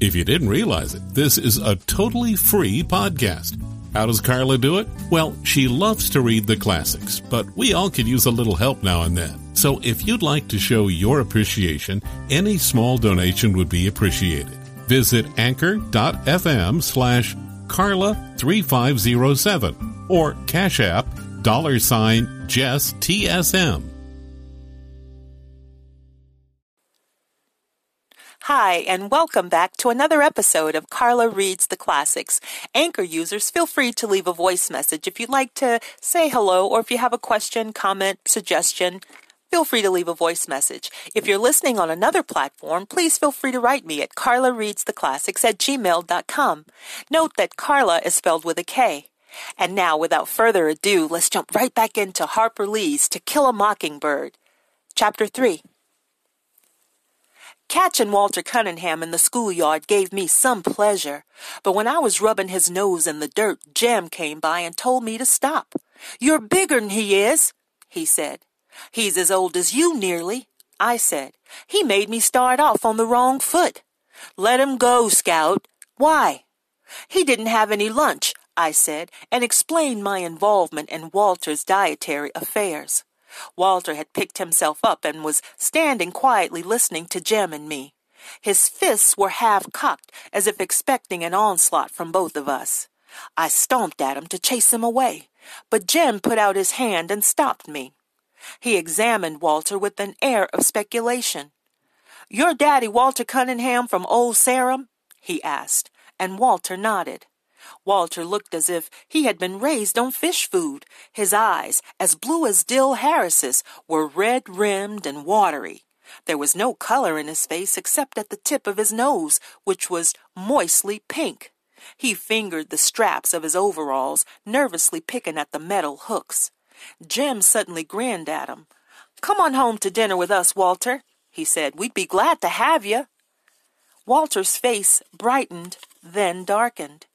If you didn't realize it, this is a totally free podcast. How does Karla do it? Well, she loves to read the classics, but we all could use a little help now and then. So if you'd like to show your appreciation, any small donation would be appreciated. Visit anchor.fm slash Karla3507 or Cash App dollar sign Jess TSM. Hi, and welcome back to another episode of Karla Reads the Classics. Anchor users, feel free to leave a voice message if you'd like to say hello or if you have a question, comment, suggestion. Feel free to leave a voice message. If you're listening on another platform, please feel free to write me at karlareadstheclassics at gmail.com. Note that Karla is spelled with a K. And now, without further ado, let's jump right back into Harper Lee's To Kill a Mockingbird. Chapter 3 Catching Walter Cunningham in the schoolyard gave me some pleasure, but when I was rubbing his nose in the dirt, Jem came by and told me to stop. You're bigger'n he is, he said. He's as old as you nearly, I said. He made me start off on the wrong foot. Let him go, Scout. Why? He didn't have any lunch, I said, and explained my involvement in Walter's dietary affairs. Walter had picked himself up and was standing quietly listening to Jem and me. His fists were half cocked, as if expecting an onslaught from both of us. I stomped at him to chase him away, but Jem put out his hand and stopped me. He examined Walter with an air of speculation. Your daddy Walter Cunningham from Old Sarum? he asked, and Walter nodded. Walter looked as if he had been raised on fish food. His eyes, as blue as Dill Harris's, were red rimmed and watery. There was no color in his face except at the tip of his nose, which was moistly pink. He fingered the straps of his overalls, nervously picking at the metal hooks. Jem suddenly grinned at him. Come on home to dinner with us, Walter, he said. We'd be glad to have you. Walter's face brightened, then darkened.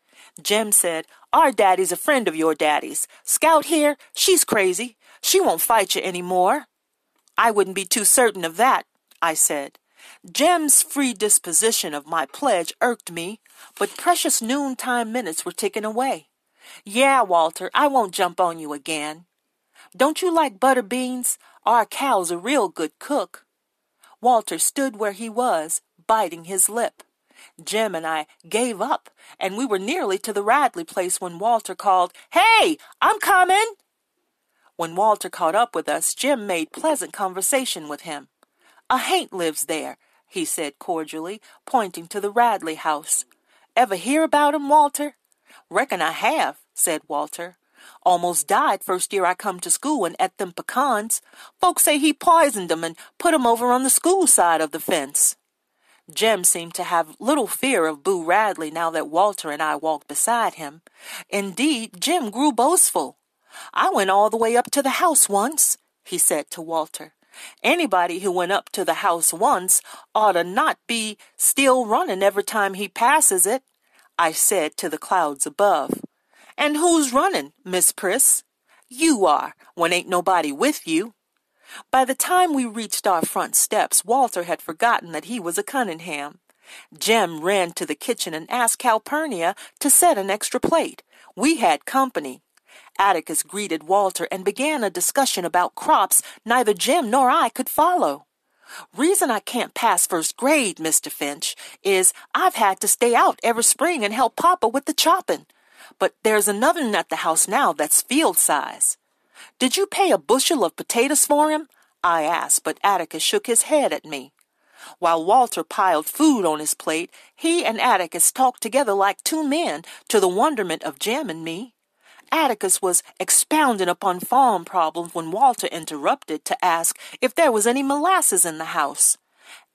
Jem said, Our daddy's a friend of your daddy's. Scout here, she's crazy. She won't fight you any more. I wouldn't be too certain of that, I said. Jem's free disposition of my pledge irked me, but precious noontime minutes were taken away. Yeah, Walter, I won't jump on you again. Don't you like butter beans? Our Cal's a real good cook. Walter stood where he was, biting his lip. Jem and I gave up, and we were nearly to the Radley place when Walter called, Hey, I'm coming! When Walter caught up with us, Jem made pleasant conversation with him. A haint lives there, he said cordially, pointing to the Radley house. Ever hear about him, Walter? Reckon I have, said Walter. Almost died first year I come to school and ate them pecans. Folks say he poisoned 'em and put 'em over on the school side of the fence. Jem seemed to have little fear of Boo Radley now that Walter and I walked beside him. Indeed, Jem grew boastful. I went all the way up to the house once, he said to Walter. Anybody who went up to the house once ought to not be still running every time he passes it, I said to the clouds above. And who's running, Miss Priss? You are, when ain't nobody with you. By the time we reached our front steps, Walter had forgotten that he was a Cunningham. Jem ran to the kitchen and asked Calpurnia to set an extra plate. We had company. Atticus greeted Walter and began a discussion about crops neither Jem nor I could follow. Reason I can't pass first grade, Mr. Finch, is I've had to stay out every spring and help Papa with the chopping. But there's another at the house now that's field size. Did you pay a bushel of potatoes for him? I asked, but Atticus shook his head at me. While Walter piled food on his plate, he and Atticus talked together like two men, to the wonderment of Jem and me. Atticus was expounding upon farm problems when Walter interrupted to ask if there was any molasses in the house.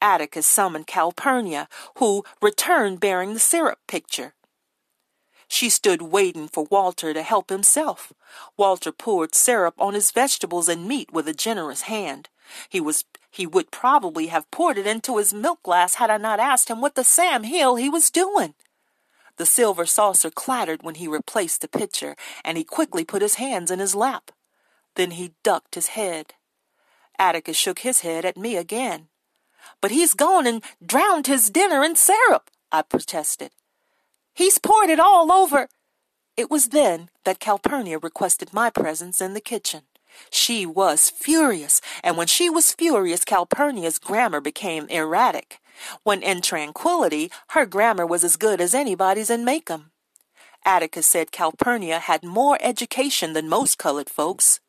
Atticus summoned Calpurnia, who returned bearing the syrup pitcher. She stood waiting for Walter to help himself. Walter poured syrup on his vegetables and meat with a generous hand. He was he would probably have poured it into his milk glass had I not asked him what the Sam Hill he was doing. The silver saucer clattered when he replaced the pitcher, and he quickly put his hands in his lap. Then he ducked his head. Atticus shook his head at me again. But he's gone and drowned his dinner in syrup, I protested. He's poured it all over. It was then that Calpurnia requested my presence in the kitchen. She was furious, and when she was furious, Calpurnia's grammar became erratic. When in tranquility, her grammar was as good as anybody's in Maycomb. Atticus said Calpurnia had more education than most colored folks.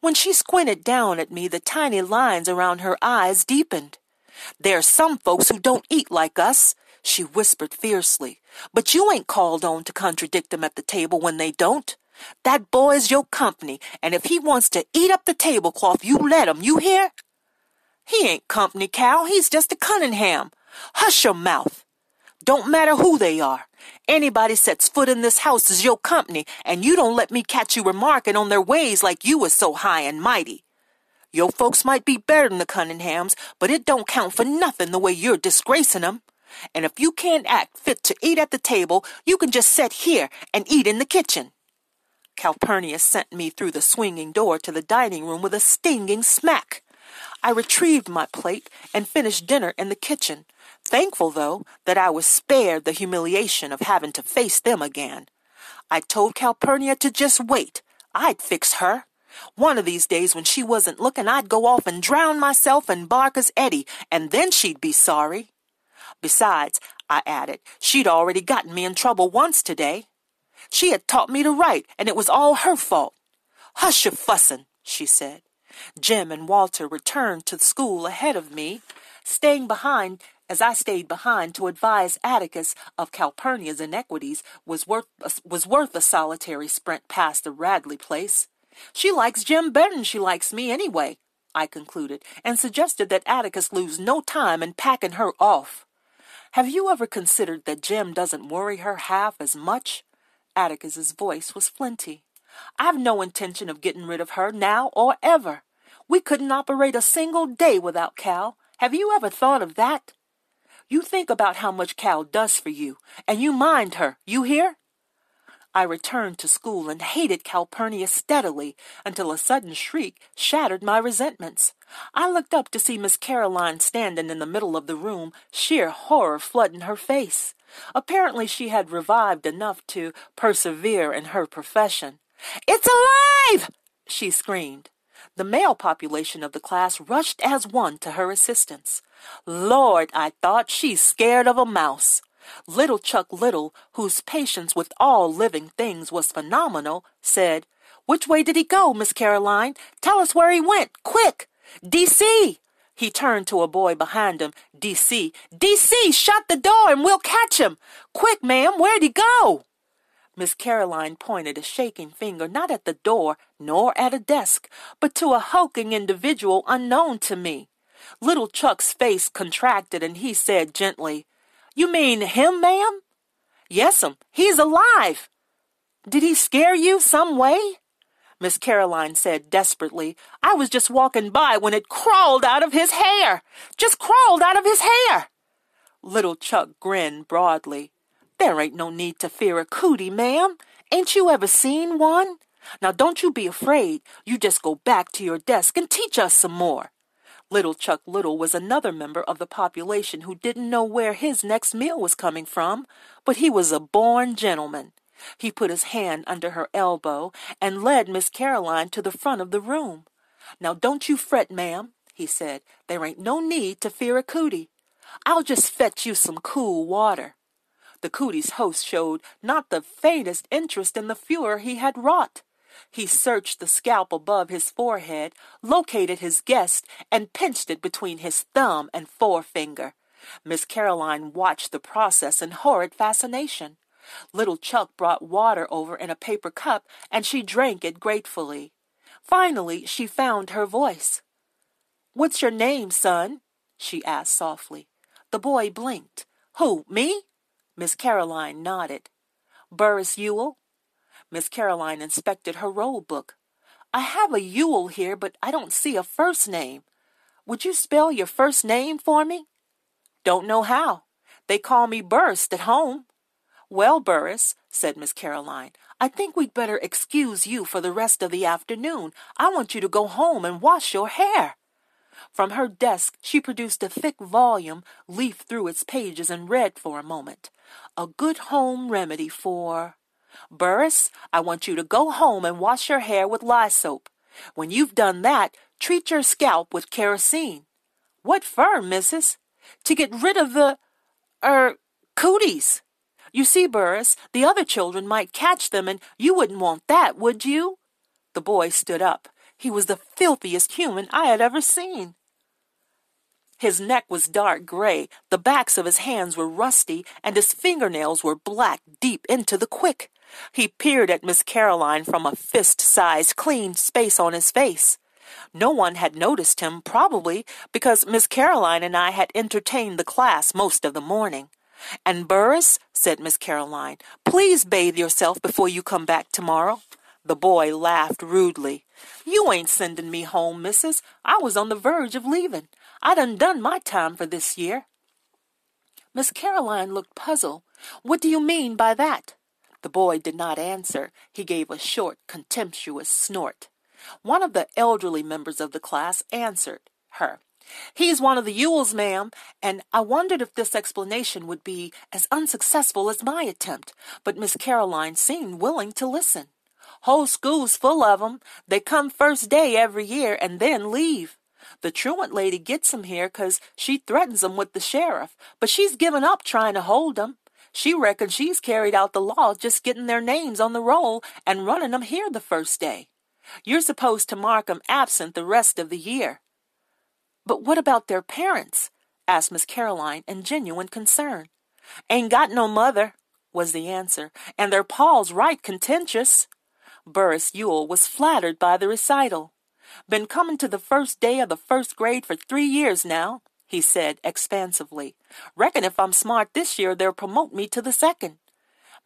When she squinted down at me, the tiny lines around her eyes deepened. There's some folks who don't eat like us, she whispered fiercely, but you ain't called on to contradict them at the table when they don't. That boy's your company, and if he wants to eat up the tablecloth, you let him, you hear? He ain't company, Cal. He's just a Cunningham. Hush your mouth. Don't matter who they are. Anybody sets foot in this house is your company, and you don't let me catch you remarking on their ways like you was so high and mighty. Your folks might be better than the Cunninghams, but it don't count for nothing the way you're disgracing 'em. And if you can't act fit to eat at the table, you can just sit here and eat in the kitchen. Calpurnia sent me through the swinging door to the dining room with a stinging smack. I retrieved my plate and finished dinner in the kitchen, thankful, though, that I was spared the humiliation of having to face them again. I told Calpurnia to just wait. I'd fix her. One of these days when she wasn't looking, I'd go off and drown myself in Barker's eddy, and then she'd be sorry. Besides, I added, she'd already gotten me in trouble once today. She had taught me to write, and it was all her fault. Hush your fussin', she said. Jem and Walter returned to the school ahead of me, staying behind as I stayed behind to advise Atticus of Calpurnia's inequities was worth was worth a solitary sprint past the Radley place. She likes Jem better she likes me anyway, I concluded, and suggested that Atticus lose no time in packing her off. Have you ever considered that Jem doesn't worry her half as much? Atticus's voice was flinty. I've no intention of getting rid of her now or ever. We couldn't operate a single day without Cal. Have you ever thought of that? You think about how much Cal does for you, and you mind her, you hear? I returned to school and hated Calpurnia steadily until a sudden shriek shattered my resentments. I looked up to see Miss Caroline standing in the middle of the room, sheer horror flooding her face. Apparently she had revived enough to persevere in her profession. It's alive! she screamed. The male population of the class rushed as one to her assistance. Lord, I thought, she's scared of a mouse. Little Chuck Little, whose patience with all living things was phenomenal, said, Which way did he go, Miss Caroline? Tell us where he went, quick! D.C. He turned to a boy behind him. D.C. D.C. Shut the door and we'll catch him. Quick, ma'am, where'd he go? Miss Caroline pointed a shaking finger not at the door nor at a desk, but to a hulking individual unknown to me. Little Chuck's face contracted and he said gently, You mean him, ma'am? Yes'm, he's alive. Did he scare you some way? Miss Caroline said desperately. I was just walking by when it crawled out of his hair. Just crawled out of his hair. Little Chuck grinned broadly. There ain't no need to fear a cootie, ma'am. Ain't you ever seen one? Now don't you be afraid. You just go back to your desk and teach us some more. Little Chuck Little was another member of the population who didn't know where his next meal was coming from, but he was a born gentleman. He put his hand under her elbow and led Miss Caroline to the front of the room. Now don't you fret, ma'am, he said. There ain't no need to fear a cootie. I'll just fetch you some cool water. The cootie's host showed not the faintest interest in the furor he had wrought. He searched the scalp above his forehead, located his guest, and pinched it between his thumb and forefinger. Miss Caroline watched the process in horrid fascination. Little Chuck brought water over in a paper cup, and she drank it gratefully. Finally, she found her voice. What's your name, son? she asked softly. The boy blinked. Who, me? Miss Caroline nodded. Burris Ewell? Miss Caroline inspected her roll book. I have a Ewell here, but I don't see a first name. Would you spell your first name for me? Don't know how. They call me Burst at home. Well, Burris, said Miss Caroline, I think we'd better excuse you for the rest of the afternoon. I want you to go home and wash your hair. From her desk, she produced a thick volume, leafed through its pages, and read for a moment. A good home remedy for. Burris, I want you to go home and wash your hair with lye soap. When you've done that, treat your scalp with kerosene. What for, missus? To get rid of the, er, cooties. You see, Burris, the other children might catch them, and you wouldn't want that, would you? The boy stood up. He was the filthiest human I had ever seen. His neck was dark gray, the backs of his hands were rusty, and his fingernails were black deep into the quick. He peered at Miss Caroline from a fist-sized clean space on his face. No one had noticed him, probably because Miss Caroline and I had entertained the class most of the morning. And Burris, said Miss Caroline, please bathe yourself before you come back tomorrow. The boy laughed rudely. You ain't sending me home, missus. I was on the verge of leaving. I done done my time for this year. Miss Caroline looked puzzled. What do you mean by that? The boy did not answer. He gave a short, contemptuous snort. One of the elderly members of the class answered her. He's one of the Ewells, ma'am, and I wondered if this explanation would be as unsuccessful as my attempt, but Miss Caroline seemed willing to listen. Whole school's full of 'em. They come first day every year and then leave. The truant lady gets 'em here 'cause she threatens 'em with the sheriff, but she's given up trying to hold 'em. She reckons she's carried out the law just getting their names on the roll and running 'em here the first day. You're supposed to mark 'em absent the rest of the year. But what about their parents? asked Miss Caroline in genuine concern. Ain't got no mother, was the answer, and their pa's right contentious. Burris Ewell was flattered by the recital. Been coming to the first day of the first grade for three years now, he said expansively. Reckon if I'm smart this year, they'll promote me to the second.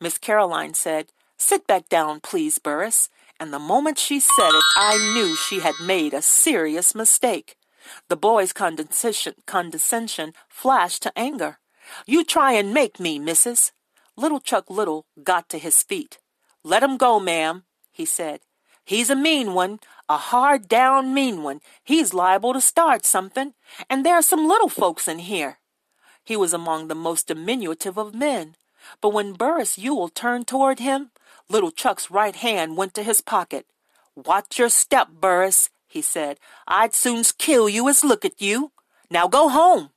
Miss Caroline said, Sit back down, please, Burris. And the moment she said it, I knew she had made a serious mistake. The boy's condescension, condescension flashed to anger. You try and make me, missus. Little Chuck Little got to his feet. Let him go, ma'am, he said. He's a mean one, a hard down mean one. He's liable to start something, and there are some little folks in here. He was among the most diminutive of men, but when Burris Ewell turned toward him, little Chuck's right hand went to his pocket. Watch your step, Burris, he said. I'd soon's kill you as look at you. Now go home.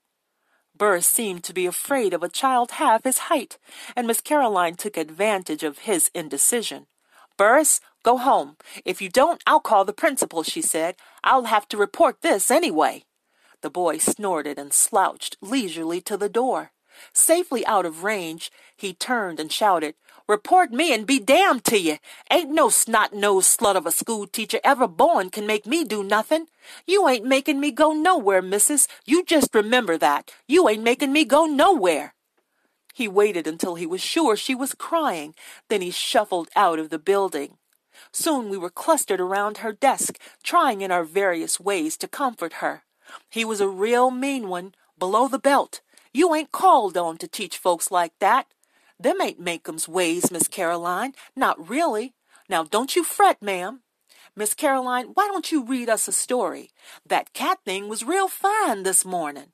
Burris seemed to be afraid of a child half his height, and Miss Caroline took advantage of his indecision. Burris, go home. If you don't, I'll call the principal, she said. I'll have to report this anyway. The boy snorted and slouched leisurely to the door. Safely out of range, he turned and shouted, Report me and be damned to ye. Ain't no snot-nosed slut of a school teacher ever born can make me do nothing. You ain't making me go nowhere, missus. You just remember that. You ain't making me go nowhere. He waited until he was sure she was crying. Then he shuffled out of the building. Soon we were clustered around her desk, trying in our various ways to comfort her. He was a real mean one, below the belt. You ain't called on to teach folks like that. Them ain't Maycomb's ways, Miss Caroline. Not really. Now don't you fret, ma'am. Miss Caroline, why don't you read us a story? That cat thing was real fine this morning.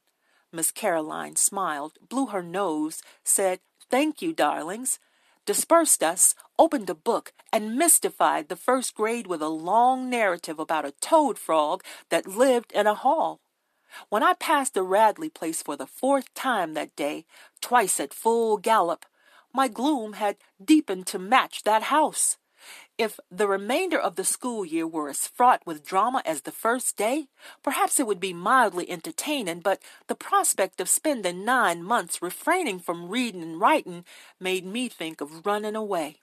Miss Caroline smiled, blew her nose, said, Thank you, darlings, dispersed us, opened a book, and mystified the first grade with a long narrative about a toad frog that lived in a hall. When I passed the Radley place for the fourth time that day, twice at full gallop, my gloom had deepened to match that house. If the remainder of the school year were as fraught with drama as the first day, perhaps it would be mildly entertaining, but the prospect of spending nine months refraining from reading and writing made me think of running away.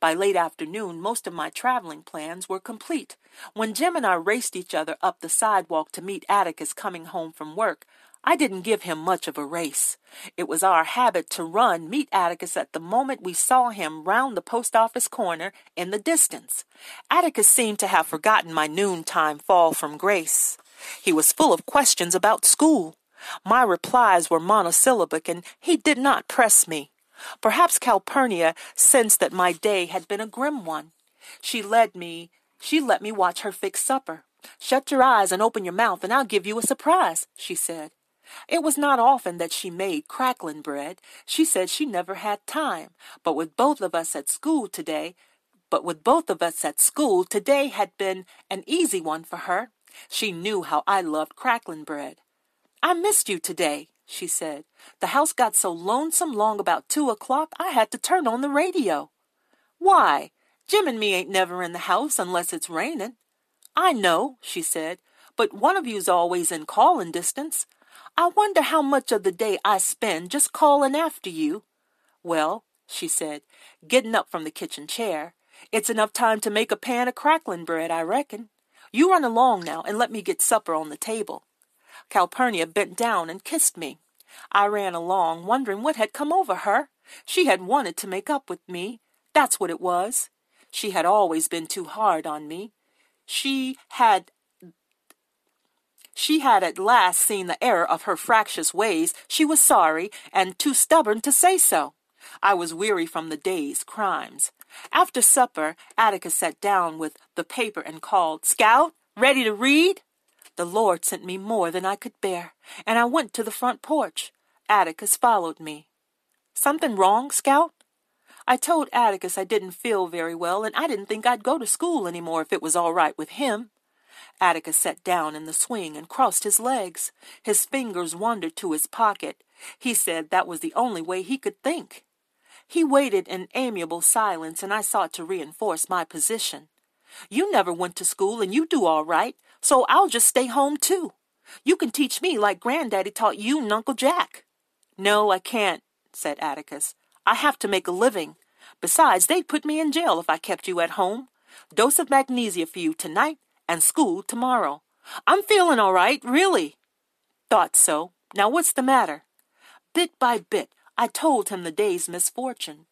By late afternoon, most of my traveling plans were complete. When Jem and I raced each other up the sidewalk to meet Atticus coming home from work, I didn't give him much of a race. It was our habit to run meet Atticus at the moment we saw him round the post office corner in the distance. Atticus seemed to have forgotten my noontime fall from grace. He was full of questions about school. My replies were monosyllabic, and he did not press me. Perhaps Calpurnia sensed that my day had been a grim one. She led me she let me watch her fix supper. Shut your eyes and open your mouth, and I'll give you a surprise, she said. It was not often that she made crackling bread. She said she never had time, but with both of us at school today, but with both of us at school, today had been an easy one for her. She knew how I loved crackling bread. I missed you today, she said. The house got so lonesome long about two o'clock I had to turn on the radio. Why? Jem and me ain't never in the house unless it's raining. I know, she said, but one of you's always in calling distance. I wonder how much of the day I spend just calling after you. Well, she said, getting up from the kitchen chair, it's enough time to make a pan of crackling bread, I reckon. You run along now and let me get supper on the table. Calpurnia bent down and kissed me. I ran along, wondering what had come over her. She had wanted to make up with me. That's what it was. She had always been too hard on me. She had she had at last seen the error of her fractious ways. She was sorry, and too stubborn to say so. I was weary from the day's crimes. After supper, Atticus sat down with the paper and called, Scout, ready to read? The Lord sent me more than I could bear, and I went to the front porch. Atticus followed me. Something wrong, Scout? I told Atticus I didn't feel very well, and I didn't think I'd go to school any more if it was all right with him. Atticus sat down in the swing and crossed his legs. His fingers wandered to his pocket. He said that was the only way he could think. He waited in amiable silence, and I sought to reinforce my position. You never went to school, and you do all right, so I'll just stay home too. You can teach me like Granddaddy taught you and Uncle Jack. No, I can't, said Atticus. I have to make a living. Besides, they'd put me in jail if I kept you at home. Dose of magnesia for you tonight and school tomorrow. I'm feeling all right, really. Thought so. Now what's the matter? Bit by bit, I told him the day's misfortune.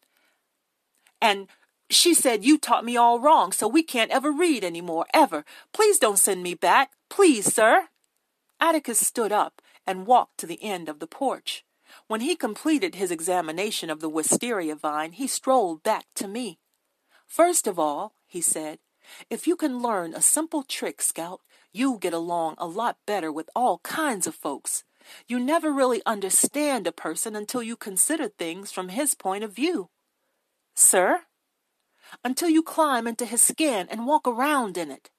And she said, You taught me all wrong, so we can't ever read any more, ever. Please don't send me back. Please, sir. Atticus stood up and walked to the end of the porch. When he completed his examination of the wisteria vine, he strolled back to me. First of all, he said, if you can learn a simple trick, Scout, you'll get along a lot better with all kinds of folks. You never really understand a person until you consider things from his point of view. Sir? Until you climb into his skin and walk around in it.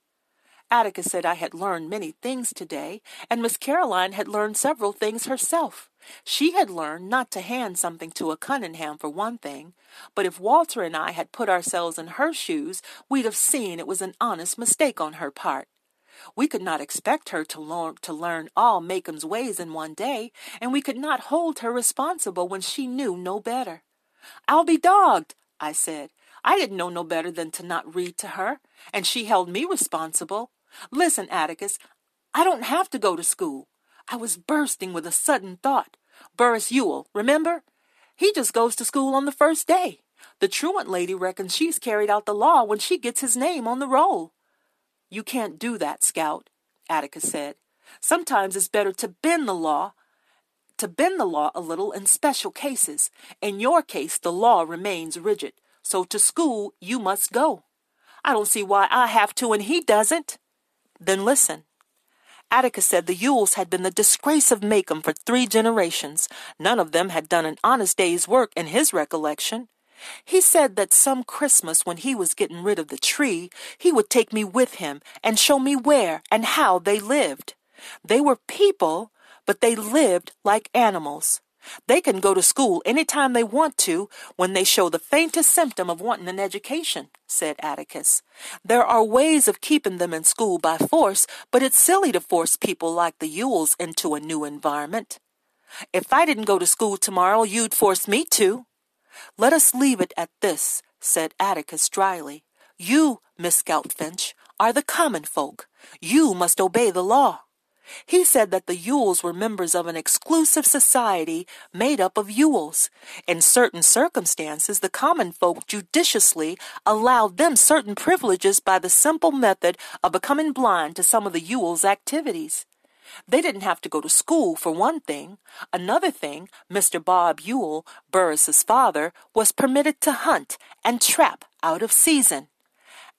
Atticus said I had learned many things today, and Miss Caroline had learned several things herself. She had learned not to hand something to a Cunningham for one thing, but if Walter and I had put ourselves in her shoes, we'd have seen it was an honest mistake on her part. We could not expect her to learn, to learn all Maycomb's ways in one day, and we could not hold her responsible when she knew no better. I'll be dogged, I said. I didn't know no better than to not read to her, and she held me responsible. Listen, Atticus, I don't have to go to school. I was bursting with a sudden thought. Burris Ewell, remember? He just goes to school on the first day. The truant lady reckons she's carried out the law when she gets his name on the roll. You can't do that, Scout, Atticus said. Sometimes it's better to bend the law, to bend the law a little in special cases. In your case, the law remains rigid, so to school you must go. I don't see why I have to and he doesn't. Then listen. Atticus said the Ewells had been the disgrace of Maycomb for three generations. None of them had done an honest day's work in his recollection. He said that some Christmas when he was getting rid of the tree, he would take me with him and show me where and how they lived. They were people, but they lived like animals. They can go to school any time they want to when they show the faintest symptom of wanting an education, said Atticus. There are ways of keeping them in school by force, but it's silly to force people like the Ewells into a new environment. If I didn't go to school tomorrow, you'd force me to. Let us leave it at this, said Atticus dryly. You, Miss Scout Finch, are the common folk. You must obey the law. He said that the Ewells were members of an exclusive society made up of Ewells. In certain circumstances, the common folk judiciously allowed them certain privileges by the simple method of becoming blind to some of the Ewells' activities. They didn't have to go to school, for one thing. Another thing, Mr. Bob Ewell, Burris's father, was permitted to hunt and trap out of season.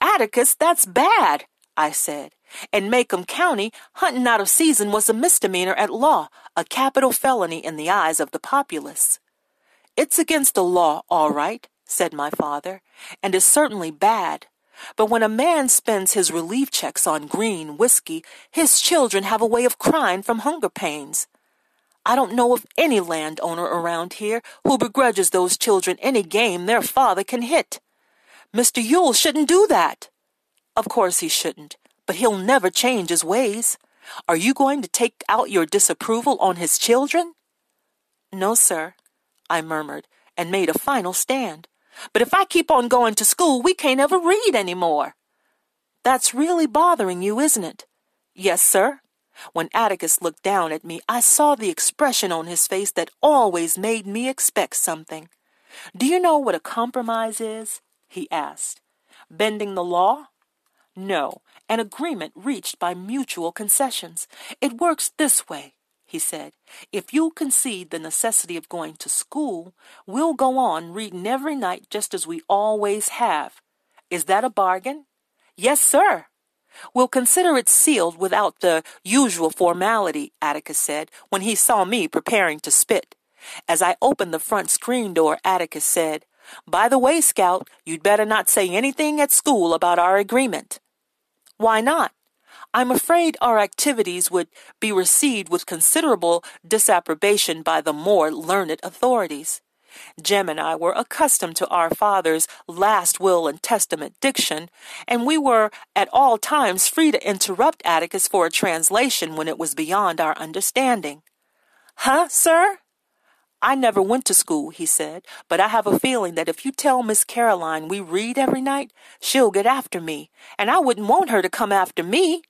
Atticus, that's bad, I said. In Maycomb County, hunting out of season was a misdemeanor at law, a capital felony in the eyes of the populace. It's against the law, all right, said my father, and is certainly bad. But when a man spends his relief checks on green whiskey, his children have a way of crying from hunger pains. I don't know of any landowner around here who begrudges those children any game their father can hit. Mr. Ewell shouldn't do that. Of course he shouldn't, but he'll never change his ways. Are you going to take out your disapproval on his children? No, sir, I murmured, and made a final stand. But if I keep on going to school, we can't ever read any more. That's really bothering you, isn't it? Yes, sir. When Atticus looked down at me, I saw the expression on his face that always made me expect something. Do you know what a compromise is? he asked. Bending the law? No, an agreement reached by mutual concessions. It works this way, he said. If you concede the necessity of going to school, we'll go on reading every night just as we always have. Is that a bargain? Yes, sir. We'll consider it sealed without the usual formality, Atticus said, when he saw me preparing to spit. As I opened the front screen door, Atticus said, By the way, Scout, you'd better not say anything at school about our agreement. Why not? I'm afraid our activities would be received with considerable disapprobation by the more learned authorities. Jem and I were accustomed to our father's last will and testament diction, and we were at all times free to interrupt Atticus for a translation when it was beyond our understanding. Huh, sir? I never went to school, he said, but I have a feeling that if you tell Miss Caroline we read every night, she'll get after me, and I wouldn't want her to come after me.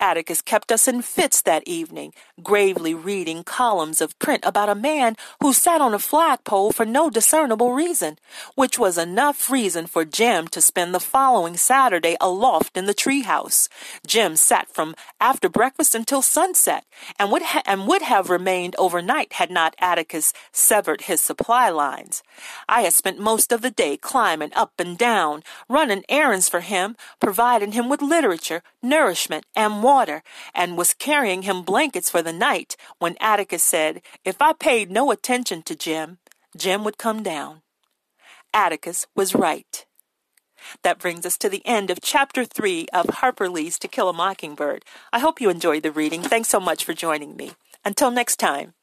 Atticus kept us in fits that evening, gravely reading columns of print about a man who sat on a flagpole for no discernible reason, which was enough reason for Jem to spend the following Saturday aloft in the treehouse. Jem sat from after breakfast until sunset, and would ha- and would have remained overnight had not Atticus severed his supply lines. I had spent most of the day climbing up and down, running errands for him, providing him with literature, nourishment, and water and was carrying him blankets for the night when Atticus said, If I paid no attention to Jem, Jem would come down. Atticus was right. That brings us to the end of chapter three of Harper Lee's To Kill a Mockingbird. I hope you enjoyed the reading. Thanks so much for joining me. Until next time.